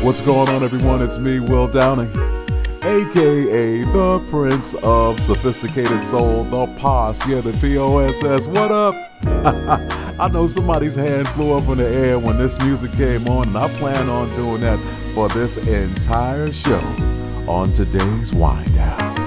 What's going on, everyone? It's me, Will Downing, aka the Prince of Sophisticated Soul, the POS. Yeah, the POSS. What up? I know somebody's hand flew up in the air when this music came on, and I plan on doing that for this entire show on today's Wind Down.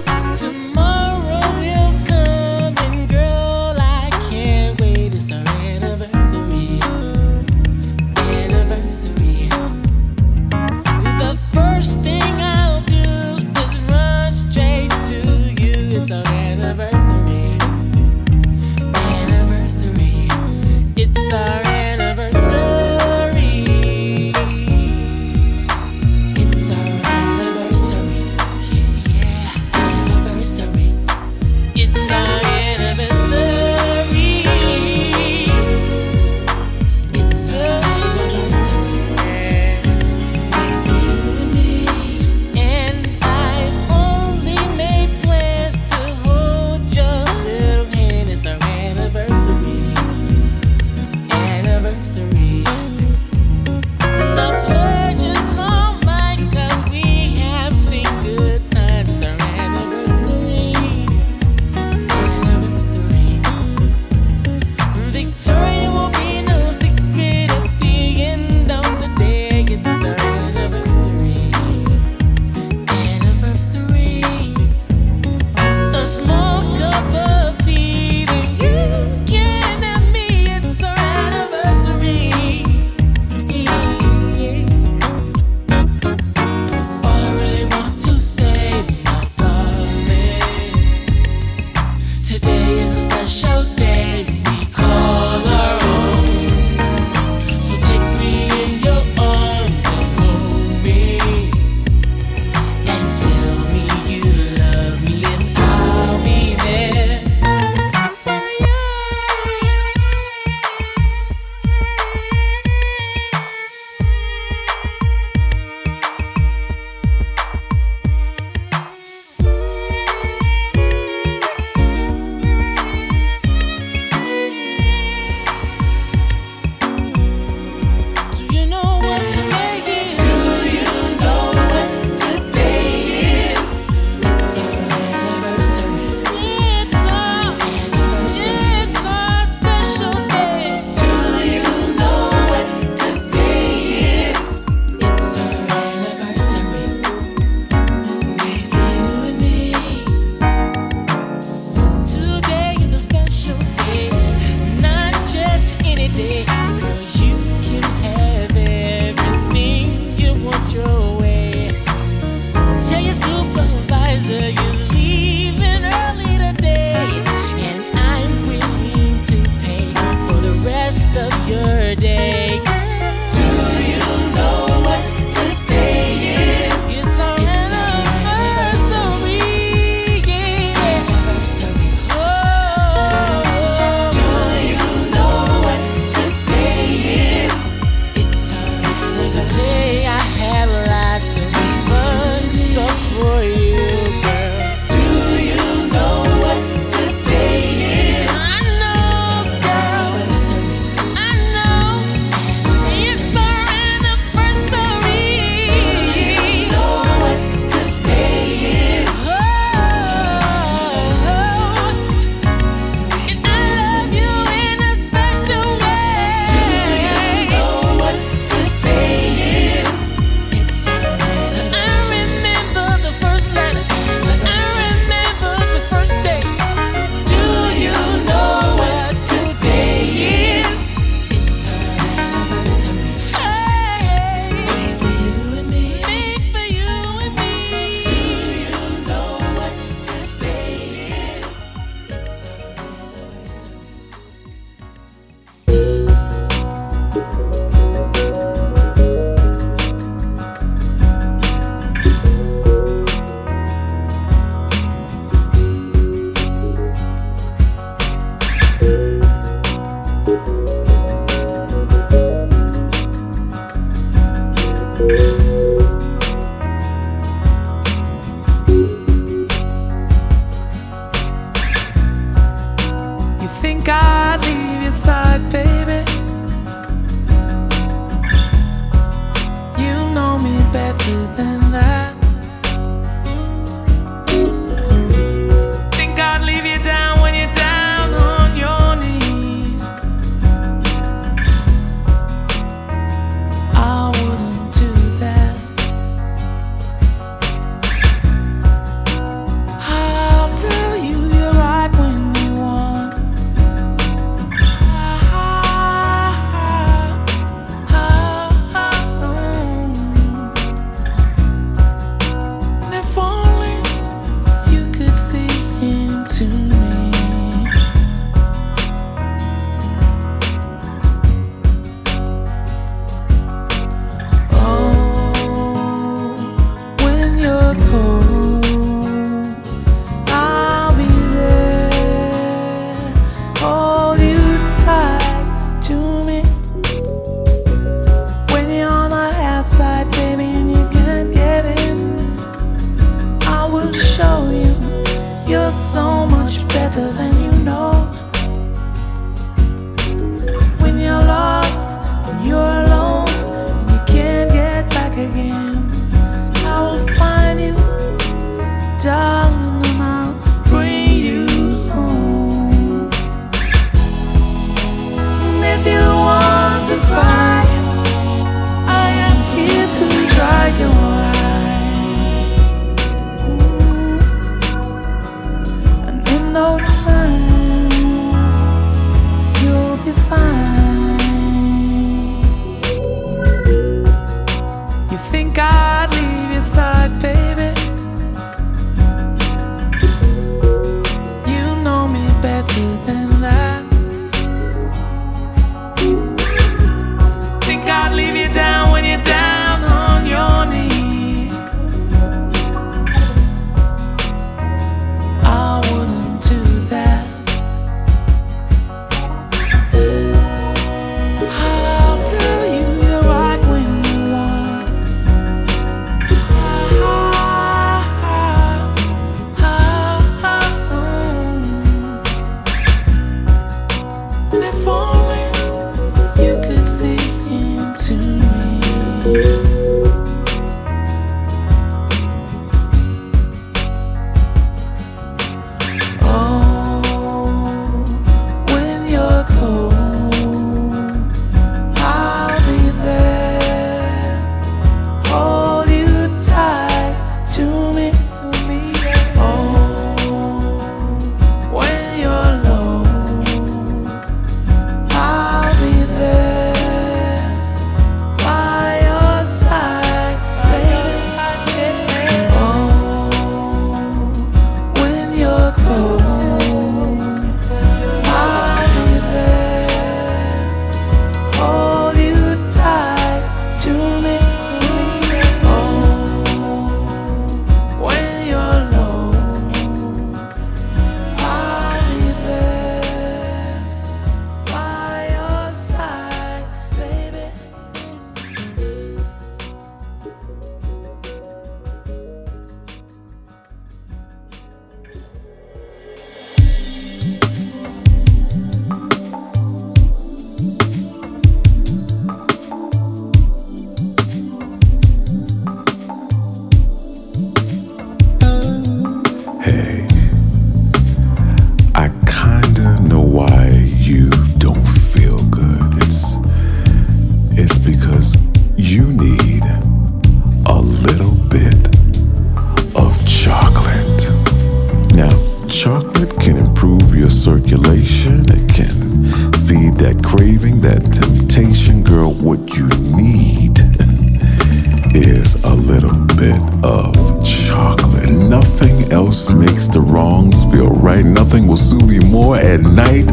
things feel right. Nothing will soothe you more at night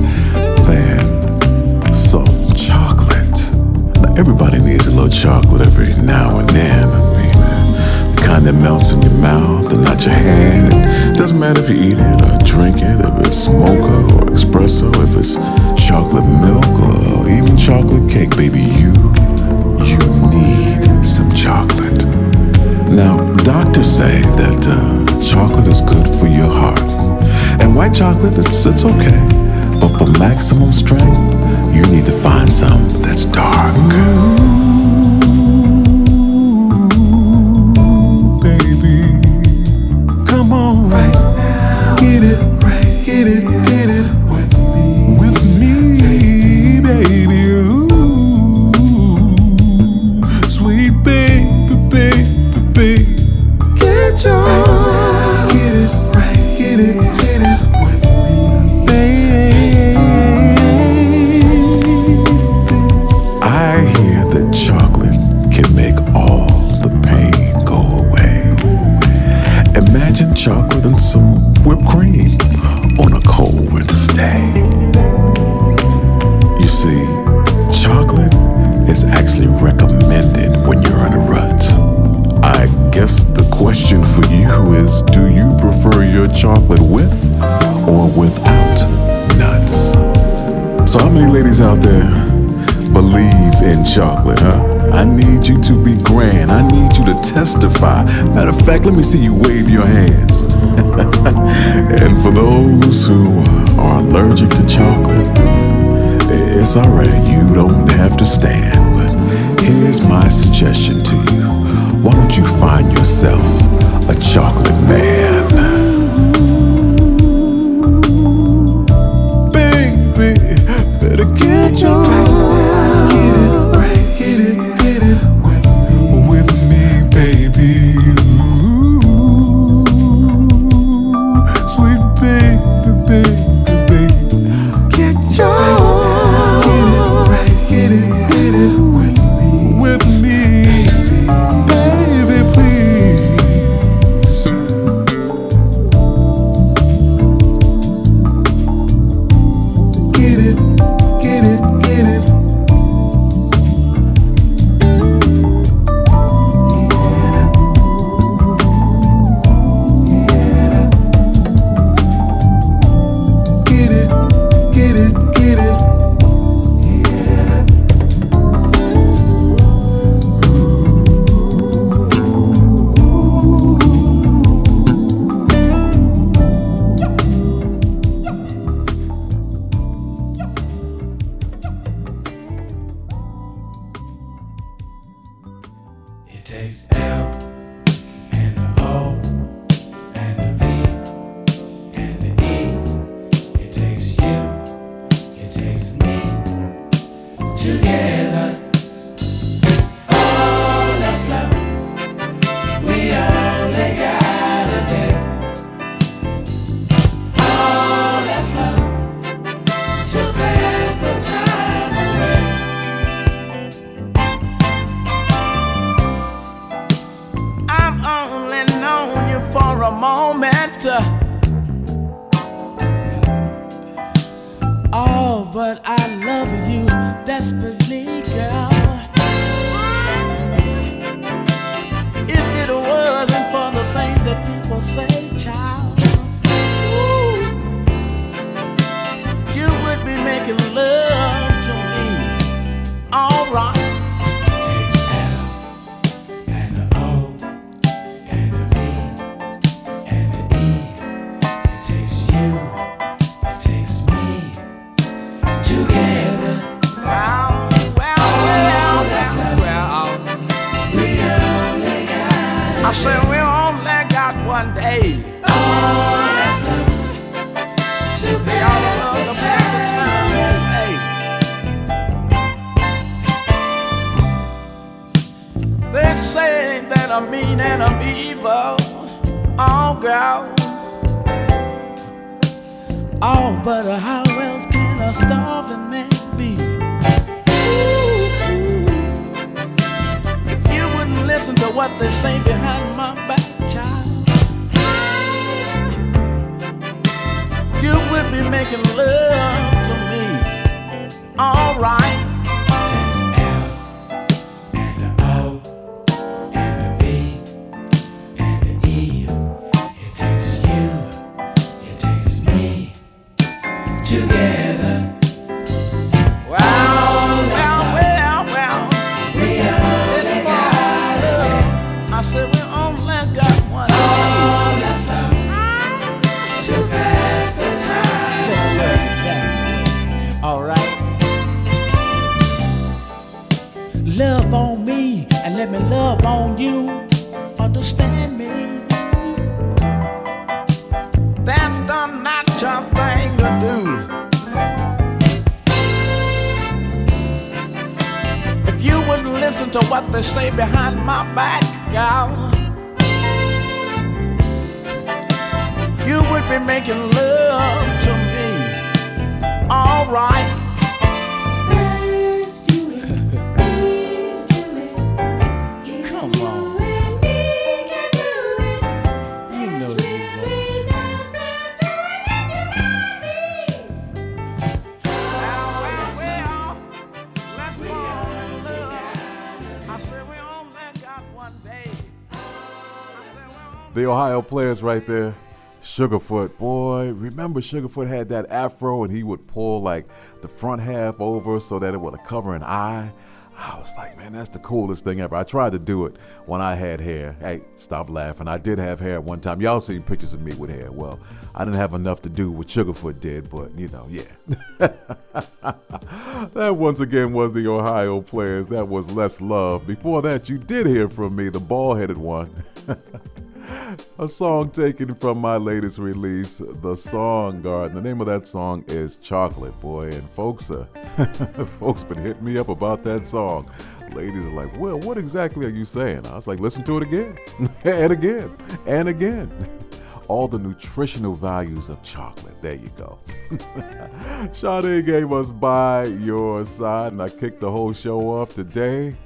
than some chocolate. Now, everybody needs a little chocolate every now and then. I mean, the kind that melts in your mouth and not your hand. It doesn't matter if you eat it or drink it, if it's mocha or espresso, if it's chocolate milk or even chocolate cake, baby, you, you need some chocolate. Now, doctors say that uh, chocolate is good for your heart. And white chocolate, it's, it's okay. But for maximum strength, you need to find some that's dark. Mm-hmm. Out there believe in chocolate, huh? I need you to be grand. I need you to testify. Matter of fact, let me see you wave your hands. and for those who are allergic to chocolate, it's alright, you don't have to stand. But here's my suggestion to you I love you desperately, girl. If it wasn't for the things that people say, child, I'm mean and I'm evil. Oh, girl. Oh, but how else can a starving man be? If you wouldn't listen to what they say behind my back, child. You would be making love to me. Alright. It and let me love on you. Understand me? That's the natural thing to do. If you wouldn't listen to what they say behind my back, gal, you would be making love to me. All right. The Ohio players right there. Sugarfoot, boy, remember Sugarfoot had that afro and he would pull like the front half over so that it would cover an eye. I was like, man, that's the coolest thing ever. I tried to do it when I had hair. Hey, stop laughing. I did have hair at one time. Y'all seen pictures of me with hair. Well, I didn't have enough to do what Sugarfoot did, but you know, yeah. that once again was the Ohio players. That was less love. Before that, you did hear from me, the ball headed one. a song taken from my latest release, The Song Garden. The name of that song is Chocolate Boy, and folks, uh, folks been hitting me up about that song. Ladies are like, well, what exactly are you saying? I was like, listen to it again, and again, and again. All the nutritional values of chocolate. There you go. Sade gave us by your side, and I kicked the whole show off today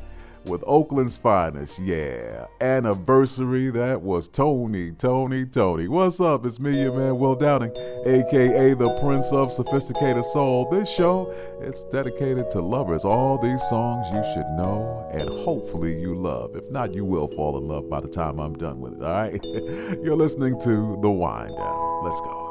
with Oakland's finest. Yeah, anniversary. That was Tony, Toni, Toné. What's up? It's me, your man, Will Downing, aka the Prince of Sophisticated Soul. This show it's dedicated to lovers. All these songs you should know, and hopefully you love. If not, you will fall in love by the time I'm done with it. All right. You're listening to the Wind Down. Let's go.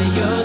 I'll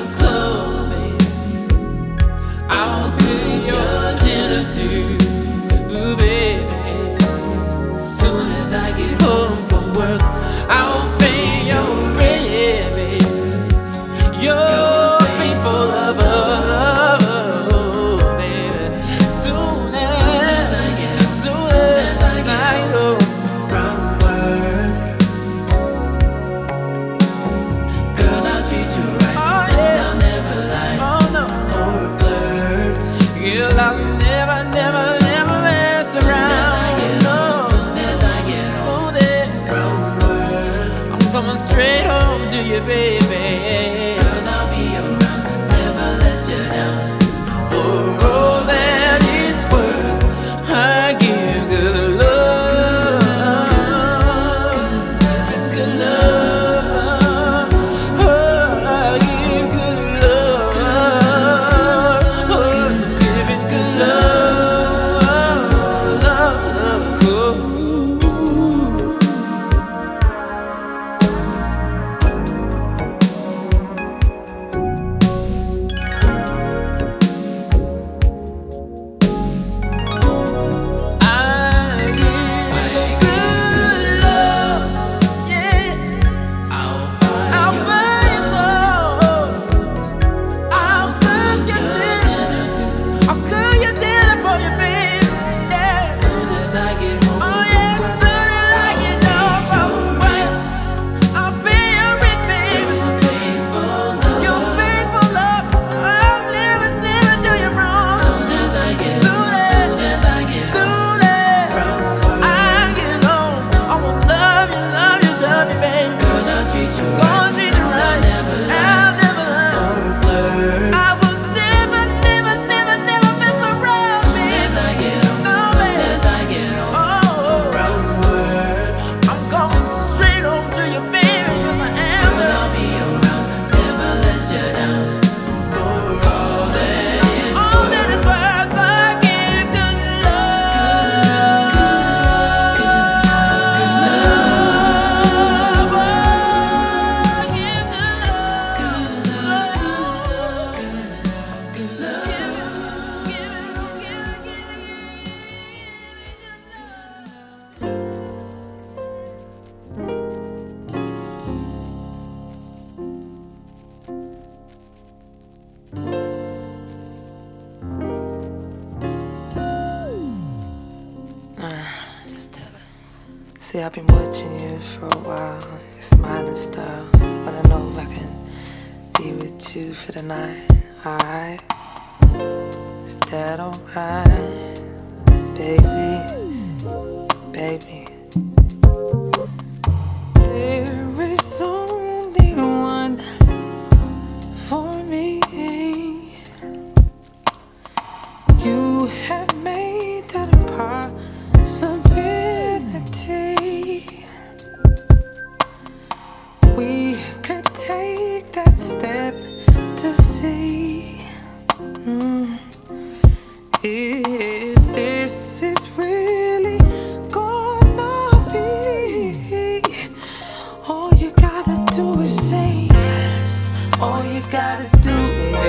All you gotta do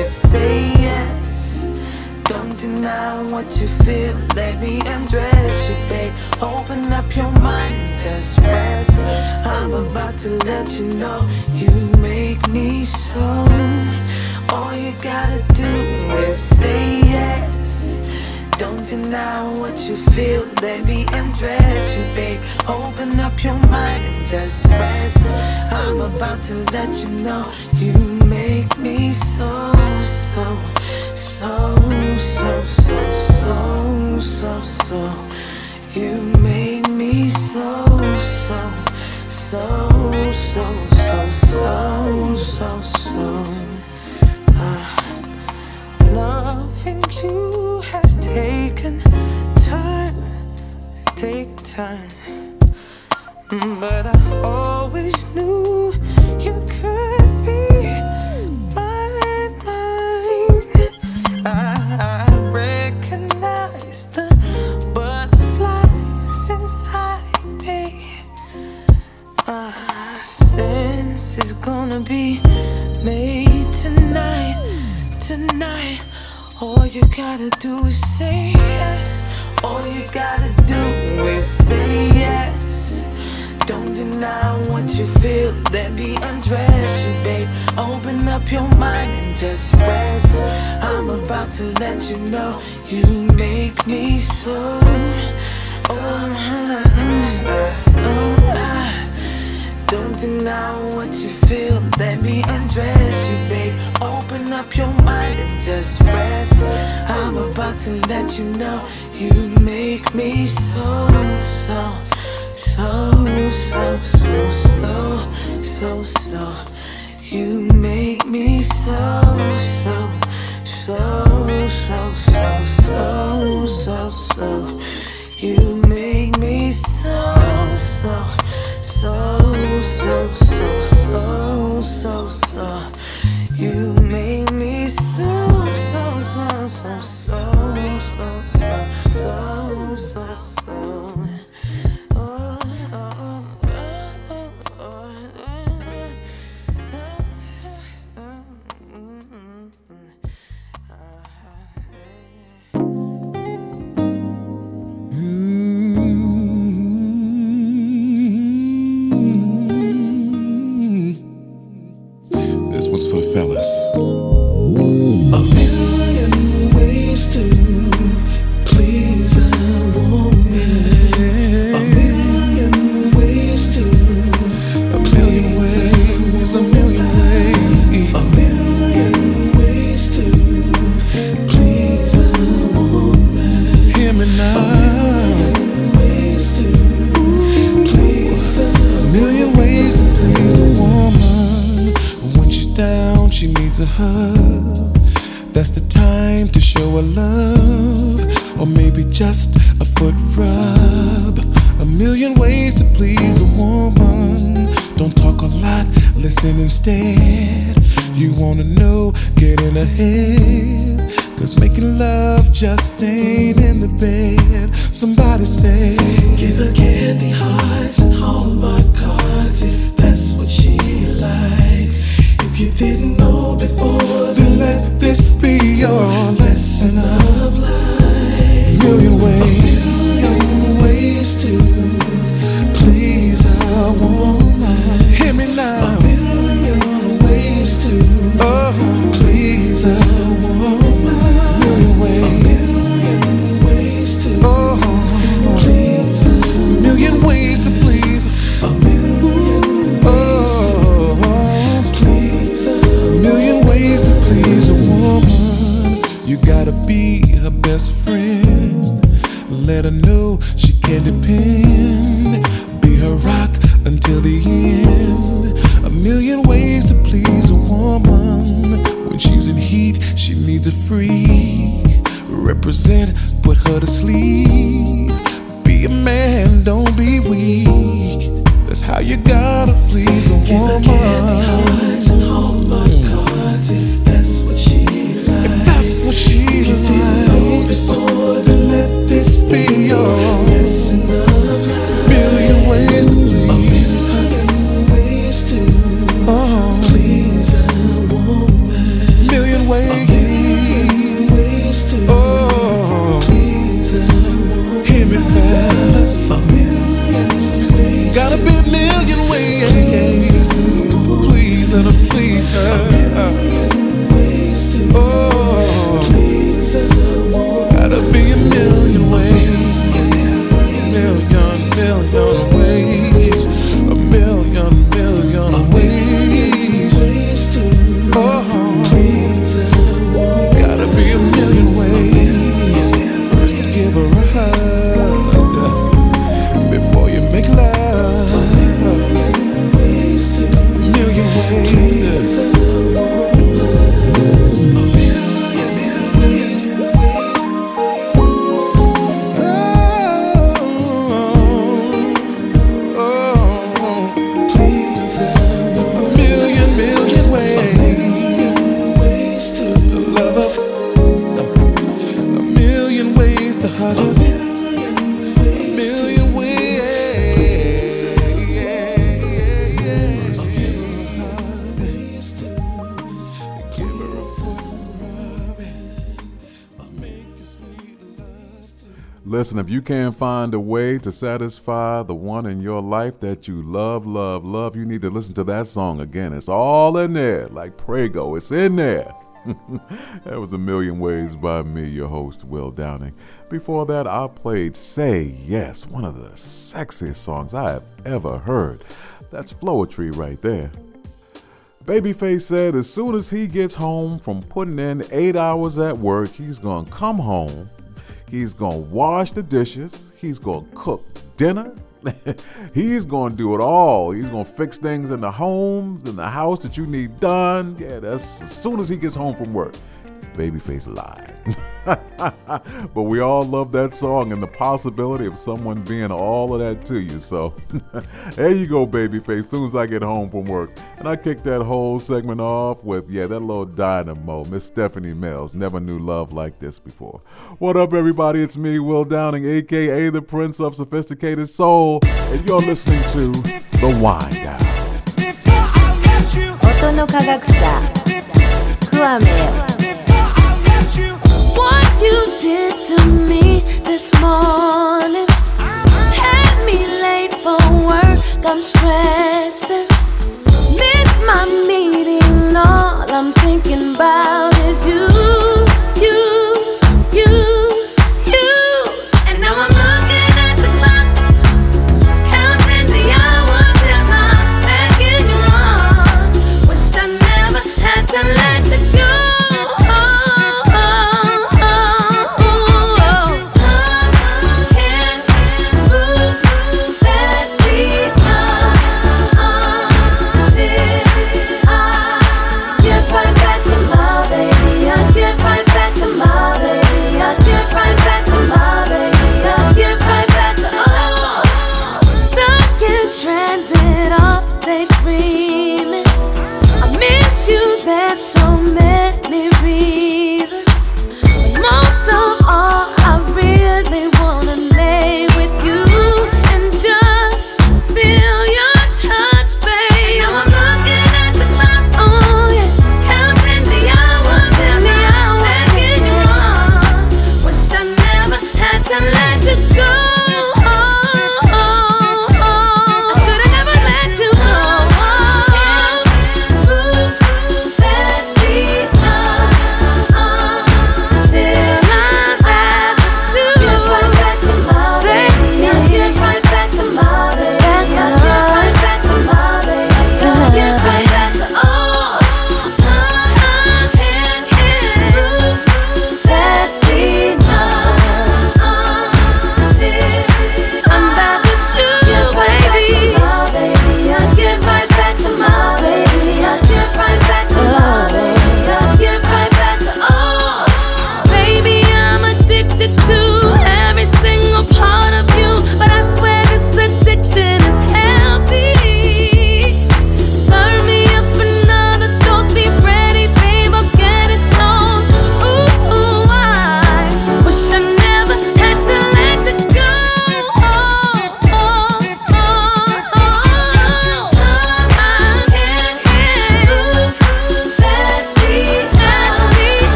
is say yes. Don't deny what you feel. Let me undress you, babe. Open up your mind just rest. I'm about to let you know you make me so. All you gotta do is say yes. Don't deny what you feel. Let me undress you, babe. Open up your mind and just rest. I'm about to let you know you make me so, so, so, so, so, so, so, so. You make me so, so, so, so, so, so, so, so. Loving you has taken time, taken time. Mm, But I always knew you could gonna be made tonight, tonight. All you gotta do is say yes. All you gotta do is say yes. Don't deny what you feel. Let me undress you, babe. Open up your mind and just rest. I'm about to let you know you make me so. Oh. Don't deny what you feel. Let me undress you, babe. Open up your mind and just rest. I'm about to let you know you make me so, so, so, so, so, so, so, so. You make me so, so, so, so, so, Listen, if you can't find a way to satisfy the one in your life that you love, love, love, you need to listen to that song again. It's all in there, like Prego. It's in there. that was A Million Ways by me, your host, Will Downing. Before that, I played Say Yes, one of the sexiest songs I have ever heard. That's Floetry right there. Babyface said as soon as he gets home from putting in eight hours at work, he's gonna come home, he's gonna wash the dishes, he's gonna cook dinner, he's gonna do it all. He's gonna fix things in the homes, in the house that you need done. Yeah, that's as soon as he gets home from work. Babyface lied. but we all love that song and the possibility of someone being all of that to you. So there you go, Babyface, as soon as I get home from work. And I kicked that whole segment off with, yeah, that little dynamo, Miss Stephanie Mills. Never knew love like this before. What up, everybody? It's me, Will Downing, aka the Prince of Sophisticated Soul. And you're listening to The Wind Down. 音の科学者クアメ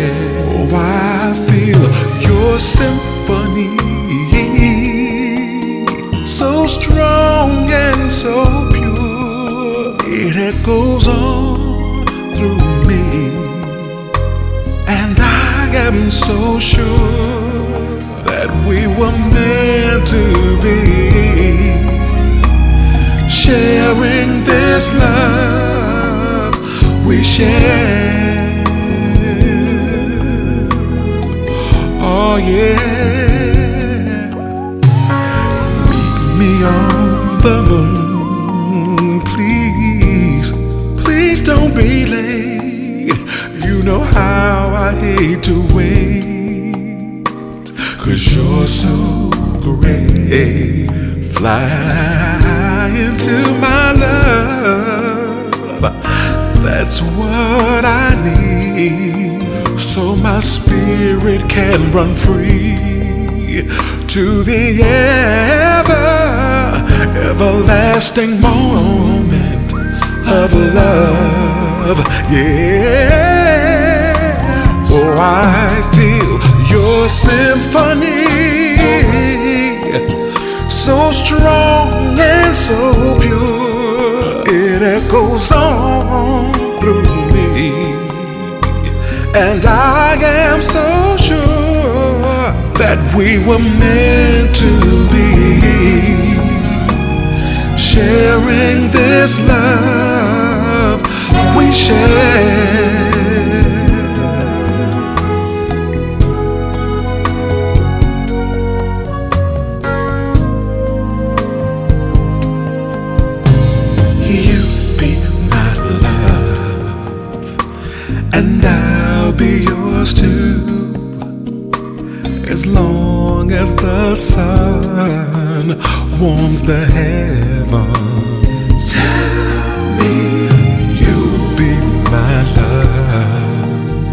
Oh, I feel your symphony so strong and so pure. It echoes on through me, and I am so sure that we were meant to be sharing this love we share. Meet me on the moon, please. Please don't be late. You know how I hate to wait. Cause you're so great. Fly into my love. That's what I need. So my spirit can run free to the ever, everlasting moment of love. Yeah. Oh, I feel your symphony so strong and so pure. It echoes on through me, and I am so sure that we were meant to be sharing this love we share. Sun warms the heavens, tell me you'll be my love.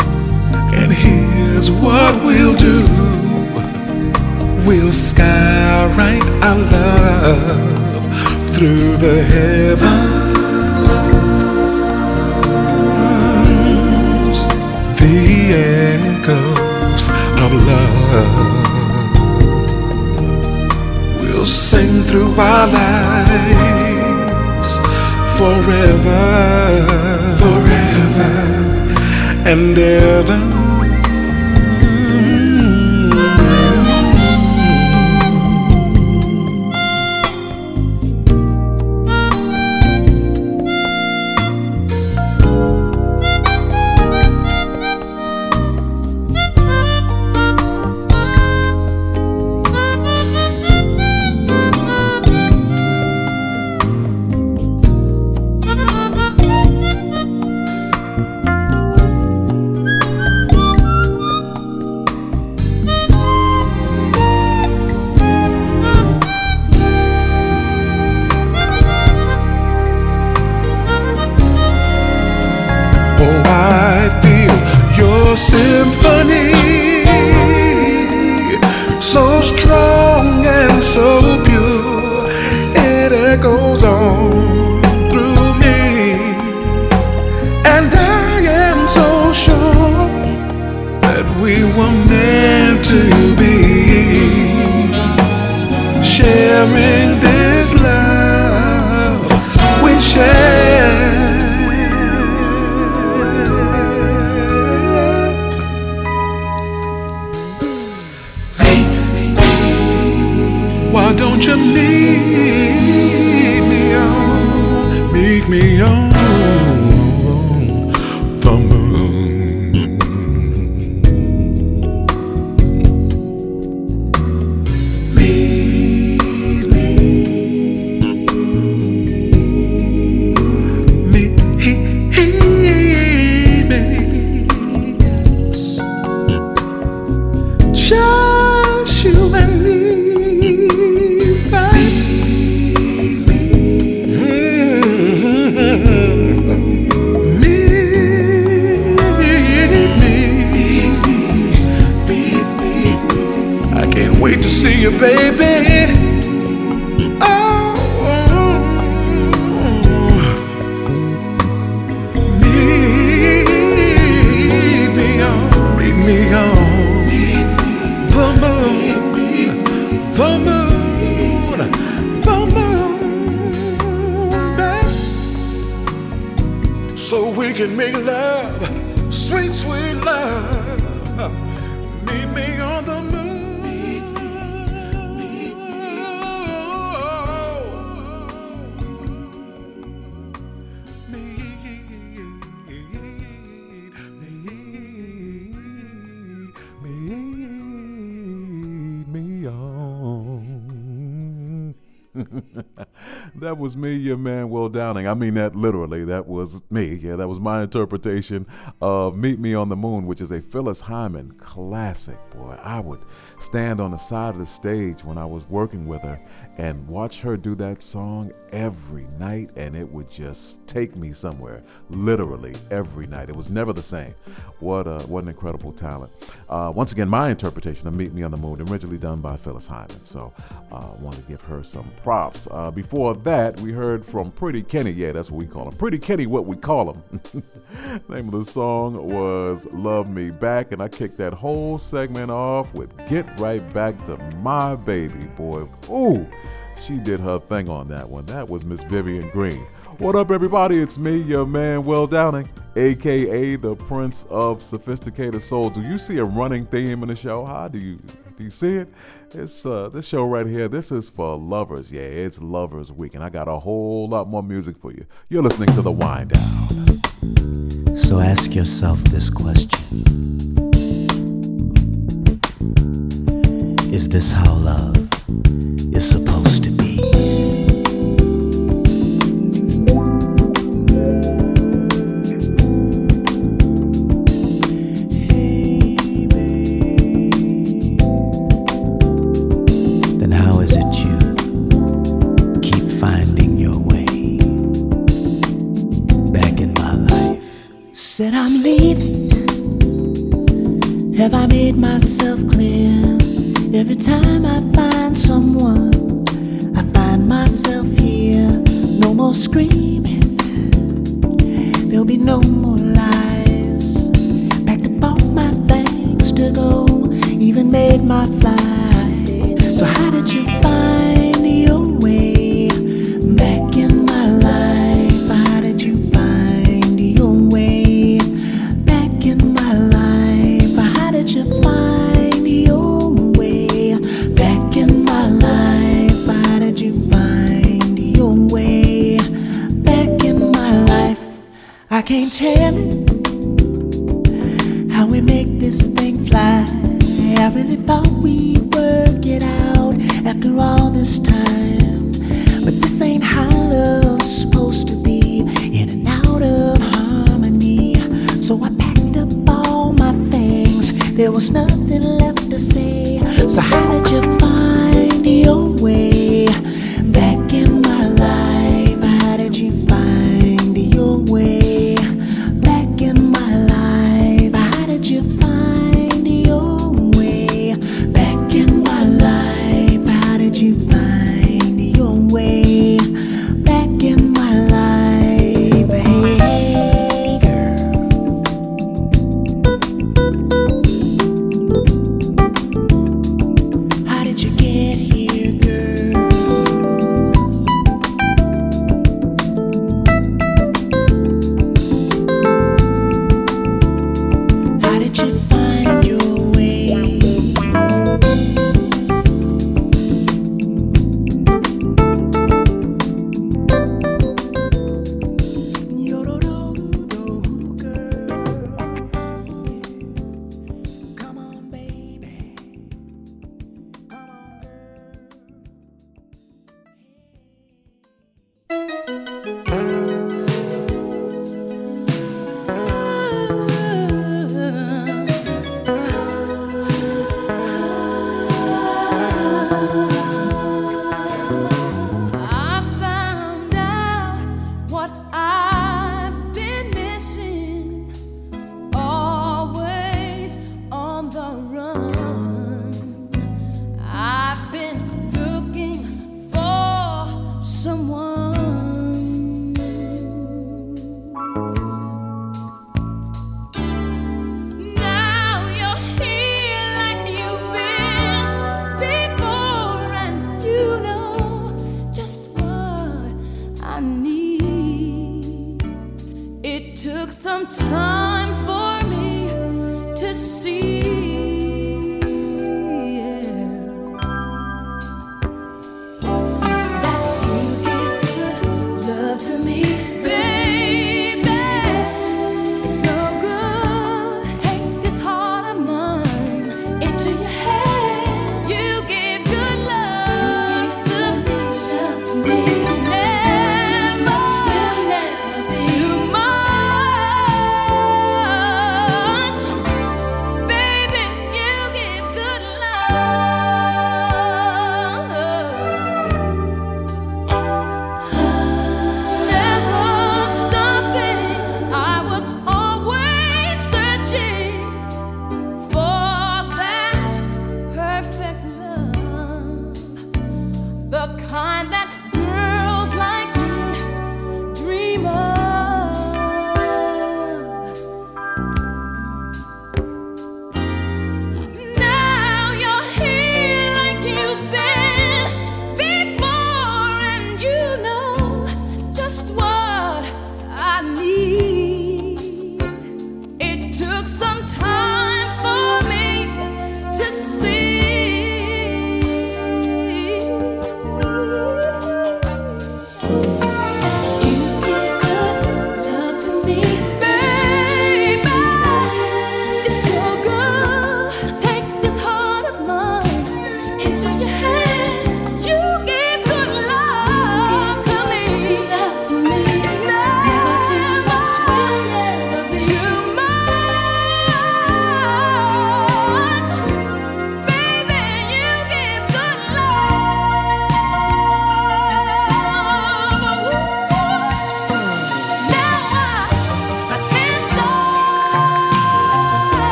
And here's what we'll do we'll skywrite our love through the heavens. We were meant to be. Sharing this love That was me, your man, Will Downing. I mean that literally. That was me. Yeah, that was my interpretation of Meet Me on the Moon, which is a Phyllis Hyman classic. Boy, I would stand on the side of the stage when I was working with her and watch her do that song every night, and it would just take me somewhere, literally every night. It was never the same. What a what an incredible talent. Uh, once again, my interpretation of Meet Me on the Moon, originally done by Phyllis Hyman. So I uh, want to give her some props. Uh, before that, we heard from Pretty Kenny. Yeah, that's what we call him. Pretty Kenny, what we call him. name of the song was Love Me Back, and I kicked that whole segment off with Get Right Back to My Baby, boy. Ooh, she did her thing on that one. That was Miss Vivian Green. What up, everybody? It's me, your man, Will Downing, aka the Prince of Sophisticated Soul. Do you see a running theme in the show? How do you you see it? It's uh, this show right here. This is for lovers. Yeah, it's Lovers Week, and I got a whole lot more music for you. You're listening to the Wind Down. So ask yourself this question Is this how love is supposed to be? Have I made myself clear? Every time I find someone, I find myself here. No more screaming. There'll be no more lies. Packed up all my things to go. Even made my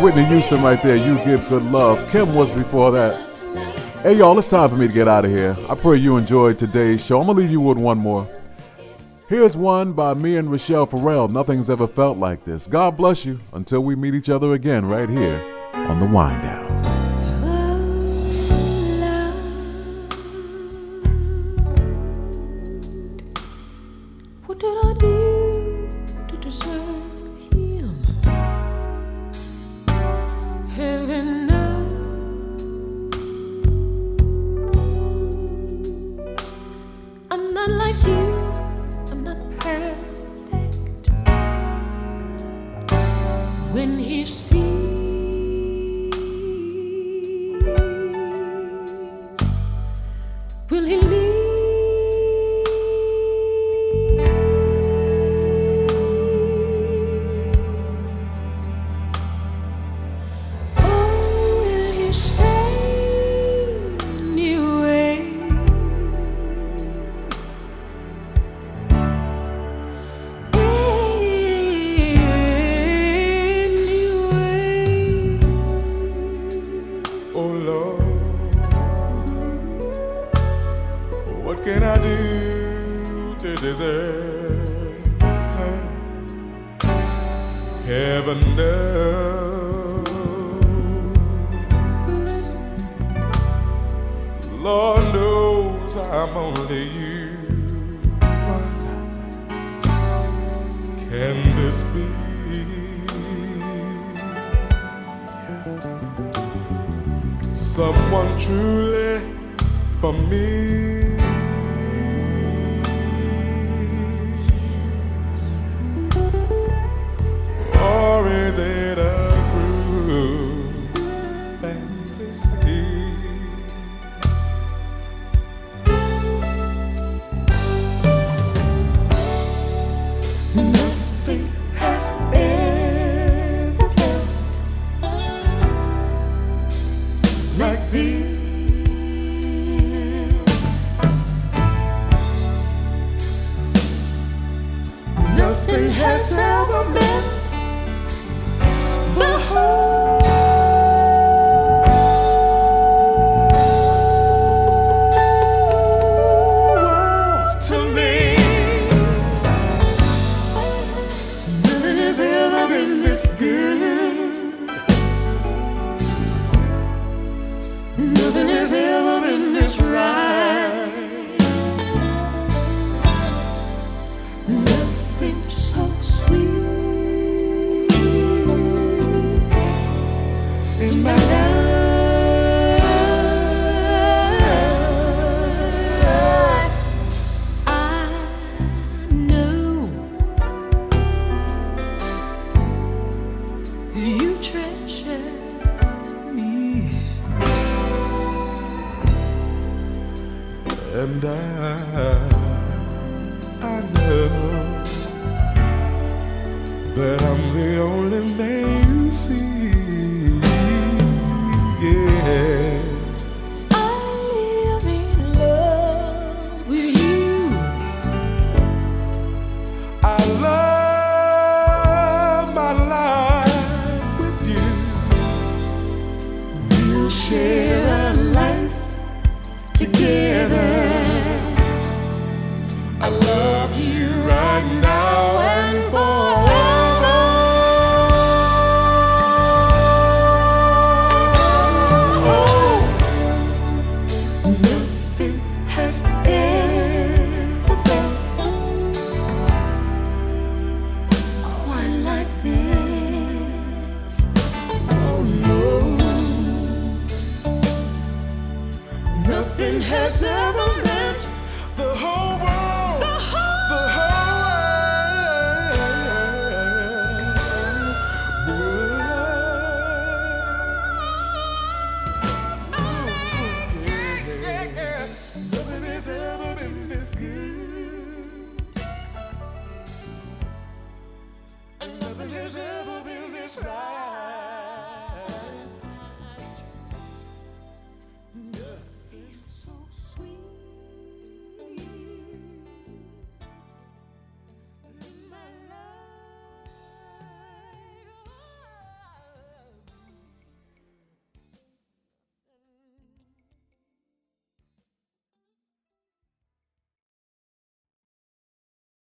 Whitney Houston right there. You give good love. Kem was before that. Hey, y'all, it's time for me to get out of here. I pray you enjoyed today's show. I'm going to leave you with one more. Here's one by me and Rachelle Ferrell. Nothing's ever felt like this. God bless you until we meet each other again right here on The Wind Down. Heaven knows, Lord knows I'm only human. Can this be? someone truly for me. And I, I know that I'm the only man you see.